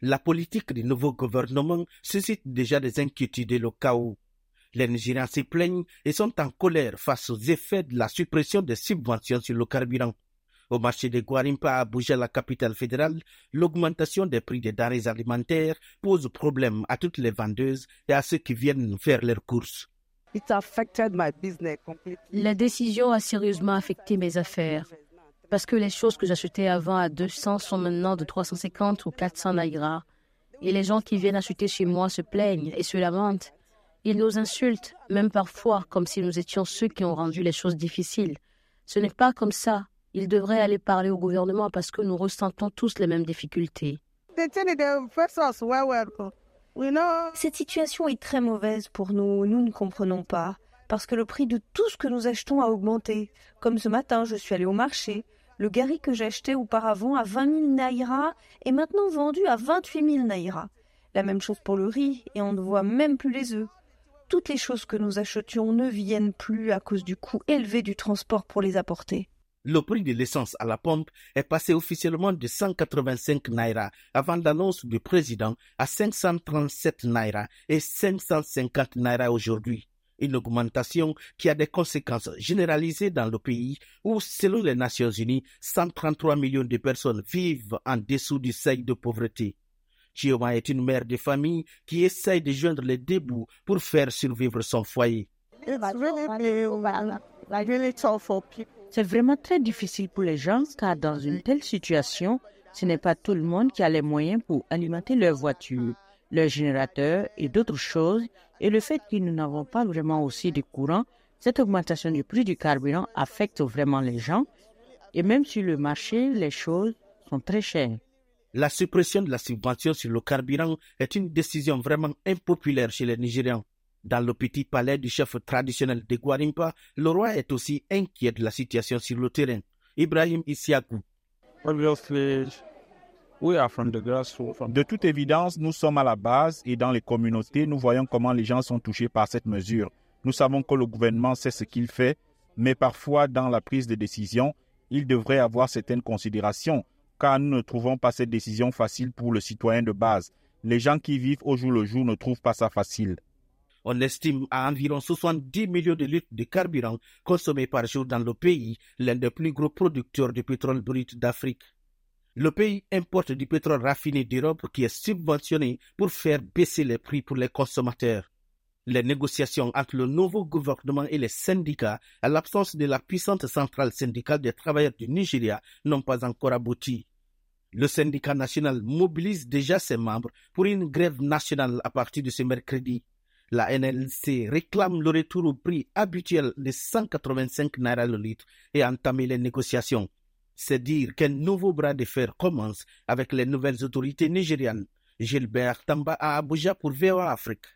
La politique du nouveau gouvernement suscite déjà des inquiétudes et le chaos. Les Nigériens se plaignent et sont en colère face aux effets de la suppression des subventions sur le carburant. Au marché de Guarimpa à Abuja, la capitale fédérale, l'augmentation des prix des denrées alimentaires pose problème à toutes les vendeuses et à ceux qui viennent faire leurs courses. La décision a sérieusement affecté mes affaires parce que les choses que j'achetais avant à 200 sont maintenant de 350 ou 400 naira. Et les gens qui viennent acheter chez moi se plaignent et se lamentent. Ils nous insultent, même parfois, comme si nous étions ceux qui ont rendu les choses difficiles. Ce n'est pas comme ça. Ils devraient aller parler au gouvernement parce que nous ressentons tous les mêmes difficultés. Cette situation est très mauvaise pour nous. Nous ne comprenons pas. Parce que le prix de tout ce que nous achetons a augmenté. Comme ce matin, je suis allé au marché. Le gari que j'achetais auparavant à 20 000 naira est maintenant vendu à 28 000 naira. La même chose pour le riz, et on ne voit même plus les œufs. Toutes les choses que nous achetions ne viennent plus à cause du coût élevé du transport pour les apporter. Le prix de l'essence à la pompe est passé officiellement de 185 naira avant l'annonce du président à 537 naira et 550 naira aujourd'hui une augmentation qui a des conséquences généralisées dans le pays où, selon les Nations Unies, 133 millions de personnes vivent en dessous du seuil de pauvreté. Chioma est une mère de famille qui essaye de joindre les deux bouts pour faire survivre son foyer. C'est vraiment très difficile pour les gens car dans une telle situation, ce n'est pas tout le monde qui a les moyens pour alimenter leur voiture le générateur et d'autres choses, et le fait que nous n'avons pas vraiment aussi de courant, cette augmentation du prix du carburant affecte vraiment les gens, et même sur le marché, les choses sont très chères. La suppression de la subvention sur le carburant est une décision vraiment impopulaire chez les Nigérians. Dans le petit palais du chef traditionnel de Guarimpa, le roi est aussi inquiet de la situation sur le terrain. Ibrahim Issiakou. De toute évidence, nous sommes à la base et dans les communautés, nous voyons comment les gens sont touchés par cette mesure. Nous savons que le gouvernement sait ce qu'il fait, mais parfois dans la prise de décision, il devrait avoir certaines considérations, car nous ne trouvons pas cette décision facile pour le citoyen de base. Les gens qui vivent au jour le jour ne trouvent pas ça facile. On estime à environ 70 millions de litres de carburant consommés par jour dans le pays, l'un des plus gros producteurs de pétrole brut d'Afrique. Le pays importe du pétrole raffiné d'Europe qui est subventionné pour faire baisser les prix pour les consommateurs. Les négociations entre le nouveau gouvernement et les syndicats, à l'absence de la puissante centrale syndicale des travailleurs du Nigeria, n'ont pas encore abouti. Le syndicat national mobilise déjà ses membres pour une grève nationale à partir de ce mercredi. La NLC réclame le retour au prix habituel de 185 naira le litre et entamer les négociations c'est dire qu'un nouveau bras de fer commence avec les nouvelles autorités nigérianes. Gilbert Tamba à Abuja pour VOA Afrique.